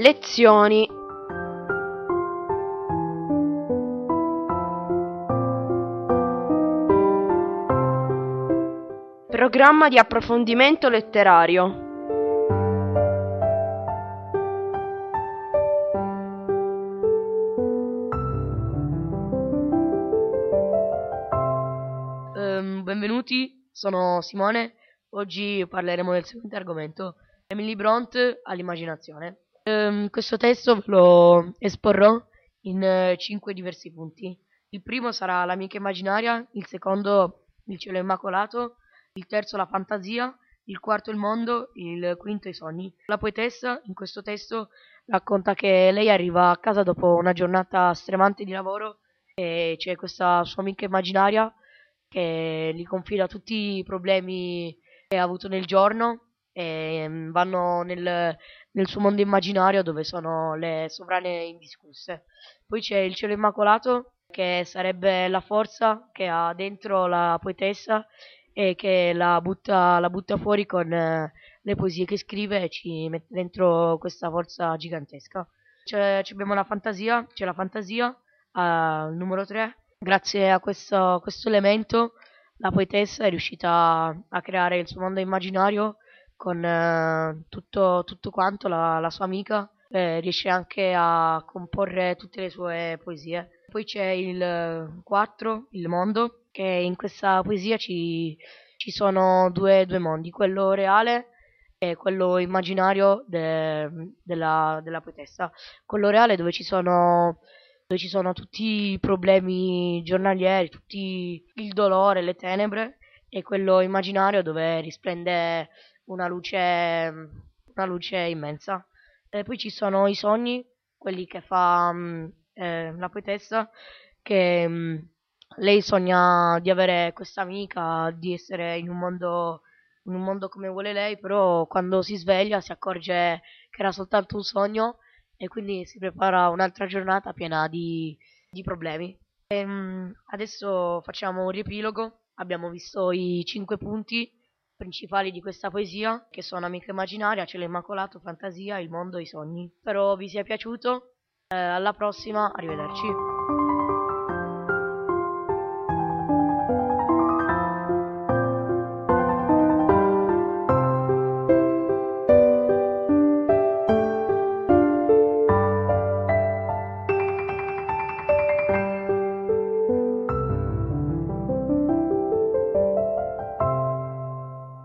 Lezioni Programma di approfondimento letterario Ehm, benvenuti, sono Simone. Oggi parleremo del seguente argomento, Emily Bront all'immaginazione. Ehm, questo testo ve lo esporrò in cinque diversi punti. Il primo sarà l'amica immaginaria, il secondo il cielo immacolato, il terzo la fantasia, il quarto il mondo, il quinto i sogni. La poetessa in questo testo racconta che lei arriva a casa dopo una giornata stremante di lavoro e c'è questa sua amica immaginaria che gli confida tutti i problemi che ha avuto nel giorno e mm, vanno nel, nel suo mondo immaginario dove sono le sovrane indiscusse. Poi c'è il cielo immacolato che sarebbe la forza che ha dentro la poetessa e che la butta, la butta fuori con eh, le poesie che scrive e ci mette dentro questa forza gigantesca. C'è, abbiamo la fantasia, c'è la fantasia al numero 3. Grazie a questo, questo elemento la poetessa è riuscita a creare il suo mondo immaginario con eh, tutto, tutto quanto, la, la sua amica eh, riesce anche a comporre tutte le sue poesie. Poi c'è il 4, il mondo, che in questa poesia ci, ci sono due, due mondi, quello reale e quello immaginario de- della, della poetessa. Quello reale dove ci sono dove ci sono tutti i problemi giornalieri, tutti il dolore, le tenebre, e quello immaginario dove risplende una luce, una luce immensa. E poi ci sono i sogni, quelli che fa mh, eh, la poetessa, che mh, lei sogna di avere questa amica, di essere in un mondo in un mondo come vuole lei, però quando si sveglia si accorge che era soltanto un sogno e quindi si prepara un'altra giornata piena di, di problemi. Ehm, adesso facciamo un riepilogo, abbiamo visto i cinque punti principali di questa poesia, che sono Amica Immaginaria, Cielo Immacolato, Fantasia, Il Mondo e i Sogni. Spero vi sia piaciuto, eh, alla prossima, arrivederci.